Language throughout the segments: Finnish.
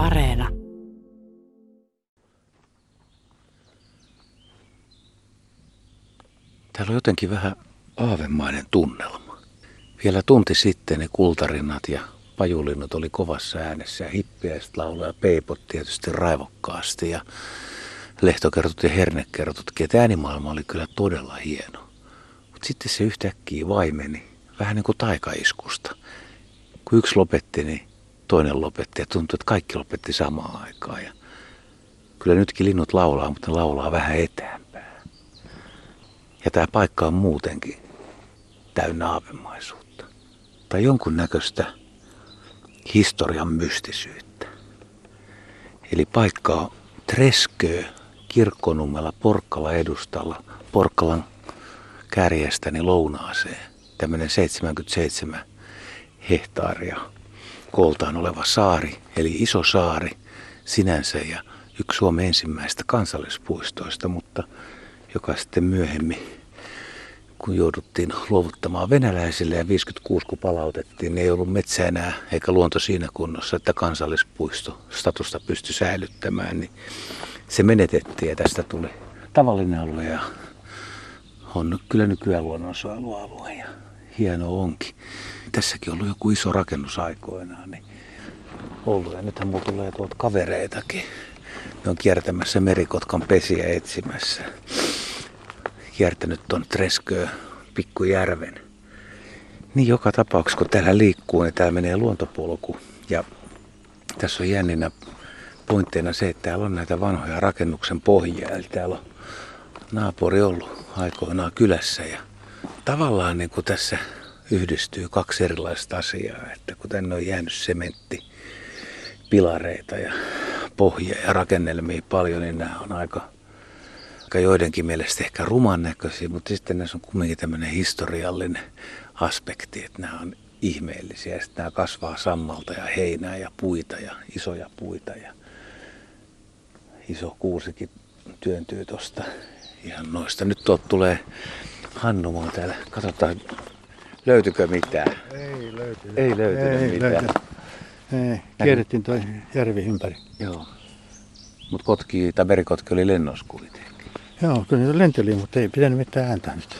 Areena. Täällä on jotenkin vähän aavemainen tunnelma. Vielä tunti sitten ne kultarinnat ja pajulinnut oli kovassa äänessä ja hippiäiset laulaa peipot tietysti raivokkaasti ja lehtokertut ja hernekertutkin. Että äänimaailma oli kyllä todella hieno. Mutta sitten se yhtäkkiä vaimeni vähän niin kuin taikaiskusta. Kun yksi lopetti, niin toinen lopetti ja tuntui, että kaikki lopetti samaan aikaan. Ja kyllä nytkin linnut laulaa, mutta ne laulaa vähän etäämpää. Ja tämä paikka on muutenkin täynnä aavemaisuutta. Tai jonkun näköistä historian mystisyyttä. Eli paikka on Tresköö kirkkonummella Porkkala edustalla Porkkalan kärjestäni lounaaseen. Tämmöinen 77 hehtaaria kooltaan oleva saari, eli iso saari sinänsä ja yksi Suomen ensimmäistä kansallispuistoista, mutta joka sitten myöhemmin kun jouduttiin luovuttamaan venäläisille ja 56 kun palautettiin, niin ei ollut metsä enää eikä luonto siinä kunnossa, että kansallispuisto statusta pystyi säilyttämään, niin se menetettiin ja tästä tuli tavallinen alue ja on kyllä nykyään luonnonsuojelualue ja hieno onkin. Tässäkin on ollut joku iso rakennus aikoinaan, niin ollut ja nythän mulla tulee tuolta kavereitakin. Ne on kiertämässä merikotkan pesiä etsimässä kiertänyt tuon Tresköö pikkujärven. Niin joka tapauksessa, kun täällä liikkuu, niin täällä menee luontopolku. Ja tässä on jänninä pointteina se, että täällä on näitä vanhoja rakennuksen pohjia. Eli täällä on naapuri ollut aikoinaan kylässä. Ja tavallaan niin kuin tässä yhdistyy kaksi erilaista asiaa. Että kun tänne on jäänyt sementti, pilareita ja pohjia ja rakennelmia paljon, niin nämä on aika vaikka joidenkin mielestä ehkä ruman näköisiä, mutta sitten näissä on kumminkin tämmöinen historiallinen aspekti, että nämä on ihmeellisiä. Sitten nämä kasvaa sammalta ja heinää ja puita ja isoja puita ja iso kuusikin työntyy tuosta ihan noista. Nyt tuolta tulee Hannumaa täällä. Katsotaan, löytyykö mitään? Ei löytynyt. Ei löytynyt Ei mitään. löytynyt. Ei, kierrettiin toi järvi ympäri. Joo. Mutta kotki tai merikotki oli lennossa kuitenkin. Joo, kyllä niitä lenteli, mutta ei pitänyt mitään ääntä nyt.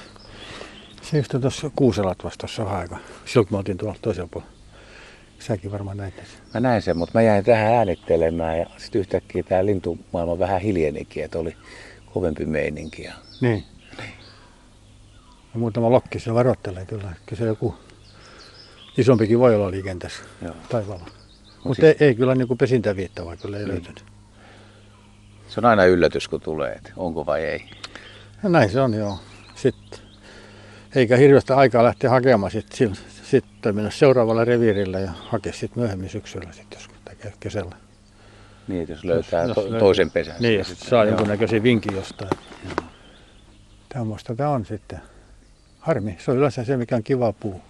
Se just tuossa Kuuselat vasta tuossa aika. Silloin kun me oltiin tuolla toisella puolella. Säkin varmaan näit sen. Mä näin sen, mutta mä jäin tähän äänittelemään ja sitten yhtäkkiä tämä lintumaailma vähän hiljenikin, että oli kovempi meininki. Ja... Niin. Ja muutama lokki siellä varoittelee kyllä. Kyllä se joku isompikin voi olla liikenteessä Joo. taivaalla. Mut Mutta siis- ei, ei, kyllä niin pesintäviittavaa kyllä ei Niin. löytynyt. Se on aina yllätys, kun tulee, että onko vai ei. Ja näin se on joo. Sitten. Eikä hirveästi aikaa lähteä hakemaan sitten sit, sit mennä seuraavalle reviirille ja hakea sitten myöhemmin syksyllä sitten, jos tekee kesällä. Niin, jos löytää jos to- löytää. toisen pesän. Niin, jos sitten- saa joo. jonkunnäköisen vinkin jostain. Tämmöistä tämä on sitten. Harmi, se on yleensä se, mikä on kiva puu.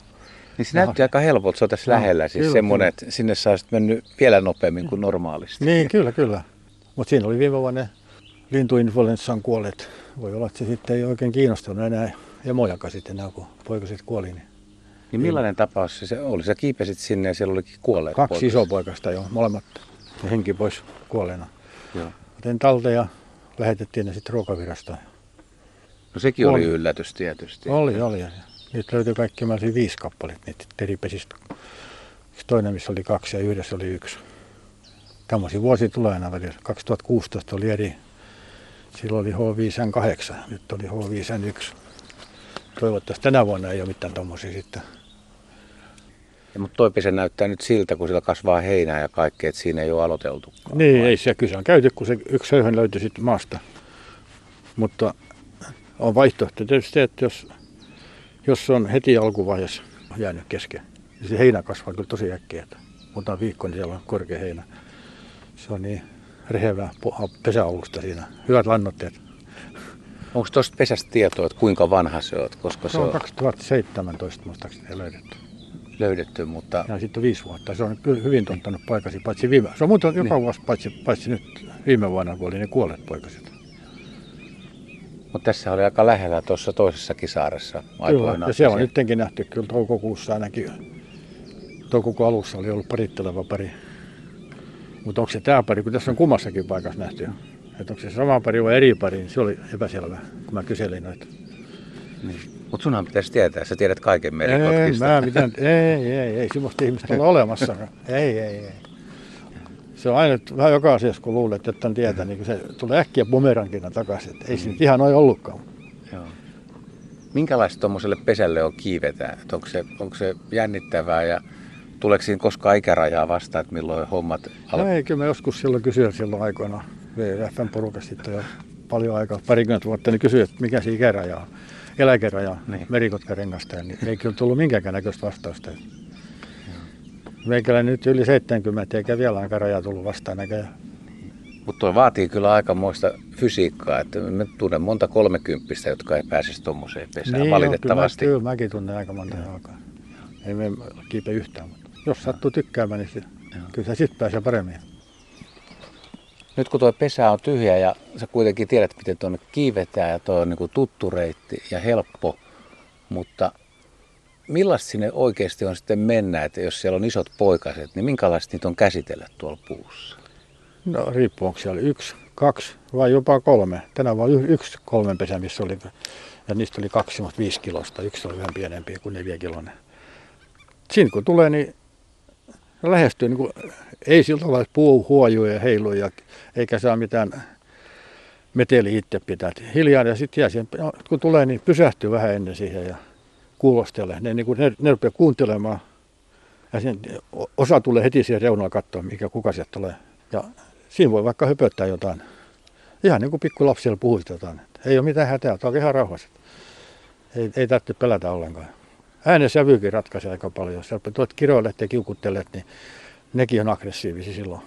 Niin se näytti aika helpolta, se on tässä Joo, lähellä. Siis kyllä, semmoinen, että sinne saa mennyt vielä nopeammin kuin normaalisti. Niin, kyllä, kyllä. Mutta siinä oli viime vuonna ne lintuinfluenssan kuolleet. Voi olla, että se sitten ei oikein kiinnostanut enää emojakaan sitten enää, kun poikaset kuoli. Niin Niin millainen tapaus se- oli? Sä kiipesit sinne ja siellä olikin kuolleet kaksi poikaset. isopoikasta jo, molemmat henki pois kuolleena. Joo. Otin talteen ja lähetettiin ne sitten ruokavirastoon. No sekin oli Oli. yllätys tietysti. Oli, oli. Niitä löytyi kaikki, mä olisin viisi kappaletta niitä teripesistä. Yksi Toinen, missä oli kaksi ja yhdessä oli yksi. Tämmöisiä vuosia tulee aina välillä. 2016 oli eri. Silloin oli H5N8, nyt oli H5N1. Toivottavasti tänä vuonna ei ole mitään tommosia sitten. Ja, mutta toi pesä näyttää nyt siltä, kun siellä kasvaa heinää ja kaikkea, että siinä ei ole aloiteltu. Niin, ei se kyllä se on käyty, kun se yksi höyhen löytyi sitten maasta. Mutta on vaihtoehto tietysti se, että jos, jos on heti alkuvaiheessa jäänyt kesken, niin se heinä kasvaa kyllä tosi äkkiä. Että muutama viikko, niin siellä on korkea heinä. Se on niin rehevää po- pesäalusta siinä. Hyvät lannoitteet. Onko tuosta pesästä tietoa, että kuinka vanha se on, koska se, Se on 2017 muistaakseni löydetty. löydetty, mutta Ja sitten viisi vuotta. Se on kyllä hyvin tuottanut poikasi, paitsi viime. Se on muuten joka Niin. vuosi, paitsi, paitsi nyt viime vuonna, kun oli ne kuolleet poikaset. Mutta tässä oli aika lähellä tuossa toisessakin saaressa Kyllä, ja siellä on nytkin nähty kyllä toukokuussa ainakin. Toukokuun alussa oli ollut paritteleva pari. Mutta onko se tämä pari, kun tässä on kummassakin paikassa nähty. Että onko se sama pari vai eri pari, niin se oli epäselvä, kun mä kyselin noita. Niin. Mutta sunhan pitäisi tietää, sä tiedät kaiken Ei, merikotkista. mä mitään, ei, ei, ei, semmoista ihmistä ole olemassakaan. Ei, ei, ei. Se on aina vähän joka asiassa, kun luulet, että tämän tietää, niin se tulee äkkiä bumerangina takaisin. Että ei se nyt ihan noin ollutkaan. Joo. Minkälaista tuommoiselle pesälle on kiivetään? Et onko, se, onko se jännittävää ja tuleeko siinä koskaan ikärajaa vastaan, että milloin hommat No ei, kyllä mä joskus silloin kysyin silloin aikoina WFn porukasta sitten jo paljon aikaa, parikymmentä vuotta, niin kysyin, että mikä se ikäraja on, eläkeraja niin. merikotkarengasta, niin ei kyllä tullut minkäänkään näköistä vastausta. Meikällä nyt yli 70, eikä vielä aika raja tullut vastaan näköjään. Mutta tuo vaatii kyllä aikamoista fysiikkaa, että mä tunnen monta kolmekymppistä, jotka ei pääsisi tuommoiseen pesään on, valitettavasti. Kyllä, mä, kyllä mäkin tunnen aika monta alkaa. Ei me kiipe yhtään, mutta jos sattuu tykkäämään, niin Joo. kyllä se sitten pääsee paremmin. Nyt kun tuo pesä on tyhjä ja sä kuitenkin tiedät, miten tuonne kiivetään ja tuo on niin tuttu reitti ja helppo, mutta millaista sinne oikeasti on sitten mennä, että jos siellä on isot poikaset, niin minkälaista niitä on käsitellä tuolla puussa? No riippuu, onko siellä yksi, kaksi vai jopa kolme. Vaan y- yksi kolmen pesä, missä oli, ja niistä oli kaksi semmoista viisi kilosta. Yksi oli vähän pienempi kuin neljä kilonen. Siinä kun tulee, niin lähestyy, niin kuin, ei tavalla, että puu huojuu ja heiluu, ja, eikä saa mitään meteli itse pitää. Hiljaa ja sitten jää siihen, kun tulee, niin pysähtyy vähän ennen siihen ja kuulostelee. Ne, niin kuin, ne, ne rupeaa kuuntelemaan. Ja sen, osa tulee heti siihen reunaan katsoa, mikä kuka sieltä tulee. Ja siinä voi vaikka höpöttää jotain. Ihan niin kuin pikkulapsilla puhuisi jotain. Ei ole mitään hätää, tämä on ihan rauhassa. Ei, ei tarvitse pelätä ollenkaan. Äänen sävykin ratkaisee aika paljon. Jos tuot kiroilet ja kiukuttelet, niin nekin on aggressiivisia silloin.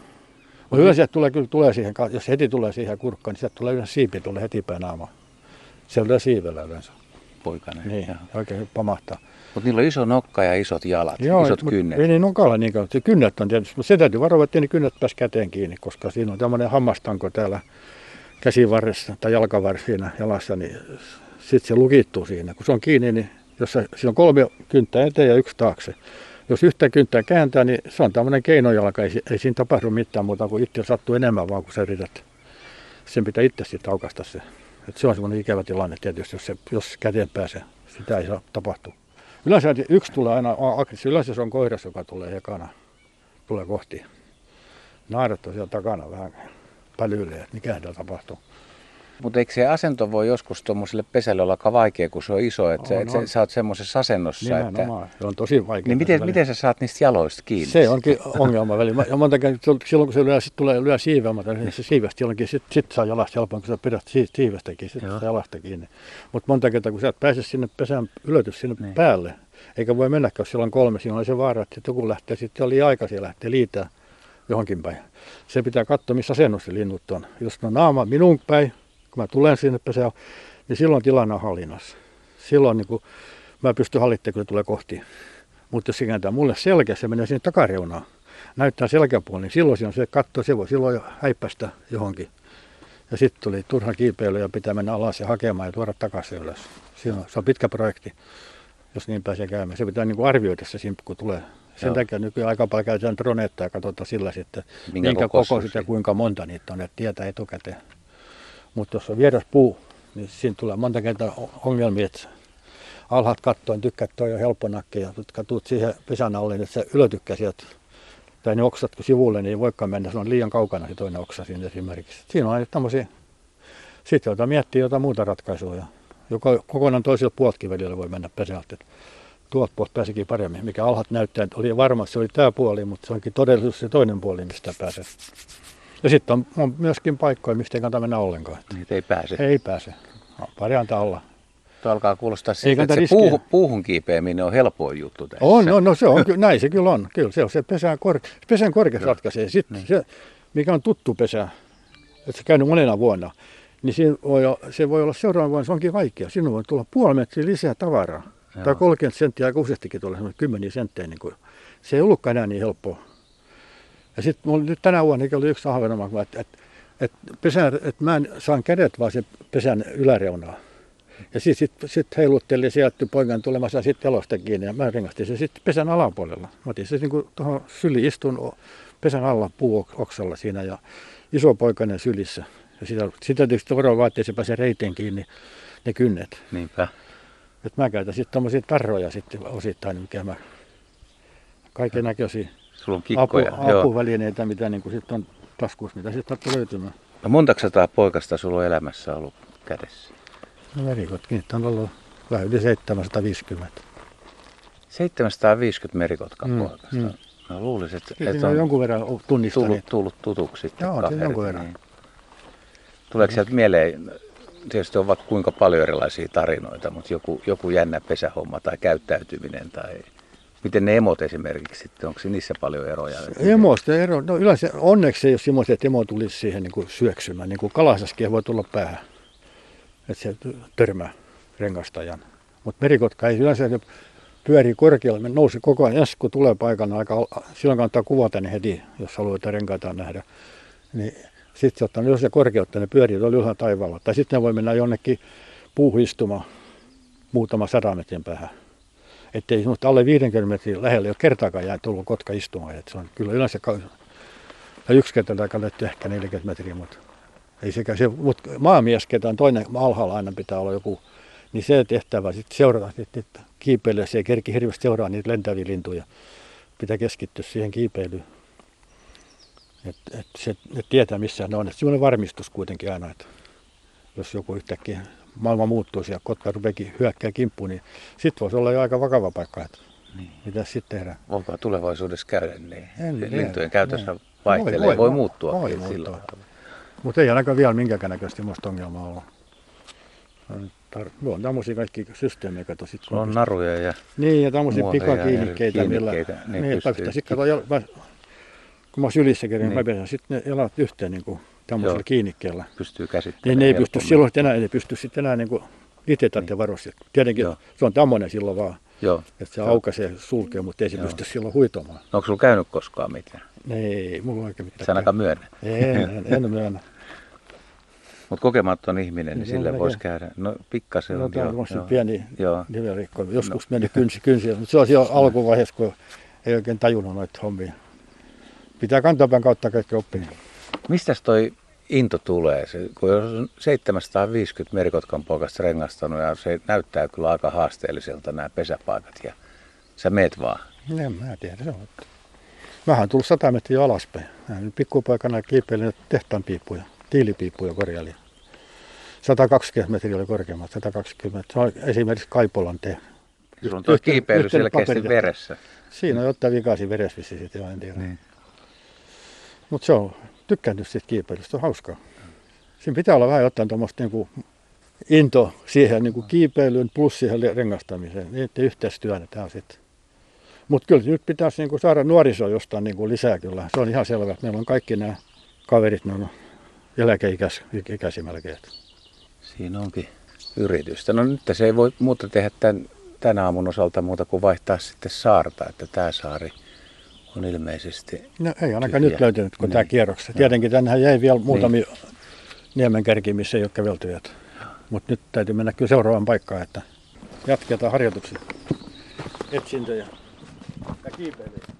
Mutta yleensä tulee, kyllä tulee siihen, jos heti tulee siihen kurkkaan, niin sieltä tulee yleensä siipi tulee heti päin naamaan. Se tulee siivellä yleensä. Poikainen. Niin, oikein pamahtaa. Mutta niillä on iso nokka ja isot jalat, isot mut kynnet. Ei niin nokalla niin kauan. Se kynnet on tietysti, mutta se täytyy varoa, että ne kynnet pääsi käteen kiinni, koska siinä on tämmöinen hammastanko täällä käsivarressa tai jalkavarressa siinä jalassa, niin sitten se lukittuu siinä. Kun se on kiinni, niin jos se, siinä on kolme kynttää eteen ja yksi taakse. Jos yhtä kynttää kääntää, niin se on tämmöinen keinojalka. Ei, ei siinä tapahdu mitään muuta kuin itse sattuu enemmän vaan, kun sä yrität. Sen pitää itse sitten aukasta se. Et se on semmoinen ikävä tilanne tietysti, jos, se, jos käteen pääsee. Sitä ei saa tapahtua. Yleensä yksi tulee aina aggressiivisesti. Yleensä se on koiras, joka tulee ekana. Tulee kohti. Naarat on siellä takana vähän pälyille, että mikä siellä tapahtuu. Mutta eikö se asento voi joskus tuommoiselle pesälle olla aika vaikea, kun se on iso, että On, et on. sä oot semmoisessa asennossa, että... Nimenomaan. Se on tosi vaikea. Niin miten, miten sä saat niistä jaloista kiinni? Se onkin ongelma välillä. Ja monta kertaa silloin, kun se lyö, sit tulee lyö siiveämätä, niin se siivestä silloinkin, sit, sit saa jalasta helpoin, kun sä pidät si- siivestäkin, sit saa jalasta kiinni. Mutta monta kertaa, kun sä et pääse sinne pesän ylötys sinne Niin. päälle, eikä voi mennä, jos siellä on kolme, siinä on se vaara, että joku lähtee sitten jo liian aikaisin lähtee liitää johonkin päin. Se pitää katsoa, missä asennossa se linnut on. Jos ne on naama minun päin, kun mä tulen sinne pesään, niin silloin tilanne on hallinnassa. Silloin niin kuin, mä pystyn hallittamaan, kun se tulee kohti. Mutta jos se kääntää mulle selkeä, se menee sinne takareunaan. Näyttää selkäpuoli, niin silloin se on se katto, se voi silloin jo häippästä johonkin. Ja sitten tuli turha kiipeily ja pitää mennä alas ja hakemaan ja tuoda takaisin ylös. Siinä on, se on pitkä projekti, jos niin pääsee käymään. Se pitää niin kuin arvioida se simppu, kun tulee. Sen Joo. takia nykyään aika paljon käytetään dronetta ja katsotaan sillä sitten, Minkä minkä, kokoiset ja kuinka monta niitä on, että tietää etukäteen. Mutta jos on vieras puu, niin siinä tulee monta kertaa ongelmia, että alhaat kattoon tykkää, että toi on helppo nakki ja tuut siihen pesän alle, niin että se ylötykkää sieltä. Tai ne oksat kun sivulle, niin ei voikaan mennä, se on liian kaukana se toinen oksa siinä esimerkiksi. Siinä on tämmöisiä, sitten jota miettii jotain muuta ratkaisua. Joka kokonaan toisella puoltkin välillä voi mennä pesältä. Tuolta puolta pääsikin paremmin, mikä alhaat näyttää, että oli varma, se oli tämä puoli, mutta se onkin todellisuus se toinen puoli, mistä pääsee. Ja sitten on, on, myöskin paikkoja, mistä ei kannata mennä ollenkaan. Niitä ei pääse. Ei pääse. No, Pari antaa olla. Tuo alkaa kuulostaa Ei siltä, että se puuhun, puuhun kiipeäminen on helpoin juttu tässä. On, no, no se on, näin se kyllä on. Kyllä se on se pesän, kor, pesän korkeus ratkaisee. Sitten Niin. se, mikä on tuttu pesä, että se käynyt monena vuonna, niin siinä voi, se voi olla seuraavan vuonna, se onkin vaikea. Sinun voi tulla puoli metriä lisää tavaraa. Joo. Tai 30 senttiä aika useastikin tulee, semmoinen kymmeniä senttejä. Niin kuin. Se ei ollutkaan enää niin helppoa. Ja sitten mulla nyt tänä vuonna oli yksi ahvenoma, että et, et pesän, et mä en saan kädet vaan se pesän yläreunaa. Ja sitten sit, sit heilutteli sieltä poikan tulemassa sitten elosta kiinni ja mä rengastin se sitten pesän alapuolella. Mä otin se niin tuohon syli istun pesän alla puuoksalla siinä ja iso poikainen sylissä. Ja sitä, sitä tietysti varoa ettei se pääse reiteen kiinni ne kynnet. Niinpä. Et mä käytän sitten tuommoisia tarroja sitten osittain, mikä mä kaiken näköisiä Sulla on kikkoja. apu, apuvälineitä, mitä niin sitten on taskussa, mitä sitten sattuu löytymään. No montako sataa poikasta sulla on elämässä ollut kädessä? No merikotkin, niitä on ollut vähän yli 750. 750 merikotkan Mm, poikasta. mm. No luulisin, että, Kyllä että on on jonkun verran tunnistanut. tullut, tullut tutuksi sitten Joo, kaverit, jonkun verran. Niin. Tuleeko sieltä mieleen, tietysti on vaikka kuinka paljon erilaisia tarinoita, mutta joku, joku jännä pesähomma tai käyttäytyminen tai miten ne emot esimerkiksi onko niissä paljon eroja? Emosta ero, no yleensä onneksi ei ole semmoista, että emo tulisi siihen niin kuin syöksymään, niin kuin voi tulla päähän, että se törmää rengastajan. Mutta merikotka ei yleensä ne pyörii korkealle, nousi koko ajan, kun tulee paikana aika, silloin kannattaa kuvata ne heti, jos haluaa renkaita nähdä. Niin sitten se ottaa, jos se korkeutta, ne pyörii tuolla ylhäällä taivaalla. Tai sitten ne voi mennä jonnekin puuhun istumaan muutama sadan metrin päähän. Että ei semmoista alle 50 metrin lähellä ole kertaakaan jää tullut kotka istumaan. Et se on kyllä yleensä, ja yksi kerta tai kannattaa ehkä 40 metriä, mutta ei sekä se, mutta maamies, ketä on toinen alhaalla aina pitää olla joku, niin se tehtävä sitten seurata, sitten kiipeilyä, se ei kerki hirveästi seuraa niitä lentäviä lintuja. Pitää keskittyä siihen kiipeilyyn. Että et se, et tietää missä ne on. Et semmoinen varmistus kuitenkin aina, että jos joku yhtäkkiä maailma muuttuu ja kotka rupeakin hyökkää kimppuun, niin sitten voisi olla jo aika vakava paikka, että Niin. mitä sitten tehdään. Voiko tulevaisuudessa käydä niin? En. Lintujen käytössä Niin. vaihtelee, Voi- voi, voi- muuttua voi muuttua. Mutta ei ainakaan vielä minkäänkään näköistä muista ongelmaa olla. On tar- on tämmöisiä kaikki systeemejä, kato sit kun on pystyy- naruja ja Niin, ja tämmöisiä ja pikakiinnikkeitä, millä... ne niin, pystyy-. Sitten kato, kun mä sylissä kävin, niin. Niin. mä pesän sitten ne jalat yhteen niin kuin tämmöisellä Joo. kiinnikkeellä. pystyy käsittelemään. Niin ne ei pysty silloin enää, ei pysty sitten enää niin kuin itse tarvitse varoista. Tietenkin Joo. se on tämmöinen silloin vaan, Joo. että se Joo. aukaisee, sulkee, mutta ei se Joo. pysty silloin huitomaan. No, onko sulla käynyt koskaan mitään? Ei, mulla on oikein mitään. Sä ainakaan myönnä. En, en, en myönnä. Mutta kokematon ihminen, niin sille näkee. voisi käydä. No pikkasen No, on. tämä joo, on joo. pieni Joo. nivelrikko. Joskus no. mennyt kynsi, kynsi, mutta se on jo alkuvaiheessa, kun ei oikein tajunnut noita hommia. Pitää kantapään kautta kaikki oppia. Mistäs toi into tulee? Se, kun jos on 750 merikotkan poikasta rengastanut ja se näyttää kyllä aika haasteelliselta nämä pesäpaikat ja sä meet vaan. En mä tiedä, se on. Mähän on tullut 100 metriä alaspäin. Mä nyt pikkupaikana kiipeilin tehtaan piippuja, tiilipiippuja korjailin. 120 metriä oli korkeammat, 120. Se on esimerkiksi Kaipolan te. Sulla on tuo kiipeily selkeästi veressä. Siinä on jotain vikasi veresvissi sitten, jo, en tiedä. Niin. Mutta se on tykkännyt siitä kiipeilystä, on hauskaa. Siinä pitää olla vähän jotain tuommoista niinku into siihen niinku kiipeilyyn plus siihen rengastamiseen. Niiden yhteistyönä tämä on sitten. Mutta kyllä nyt pitäisi niinku saada nuorisoa jostain niinku lisää kyllä. Se on ihan selvä, että meillä on kaikki nämä kaverit, ne on eläkeikäisiä melkein. Siinä onkin yritystä. No nyt se ei voi muuta tehdä tämän, tämän aamun osalta muuta kuin vaihtaa sitten saarta, että tämä saari on ilmeisesti No ei ainakaan Tyhjä. nyt löytynyt, kun Niin. tämä kierroksessa. Tietenkin tännehän jäi vielä muutamia niemen kärkiä, missä ei ole kävelty Mutta nyt täytyy mennä kyllä seuraavaan paikkaan, että jatketaan harjoituksia. Etsintöjä ja kiipeilyjä.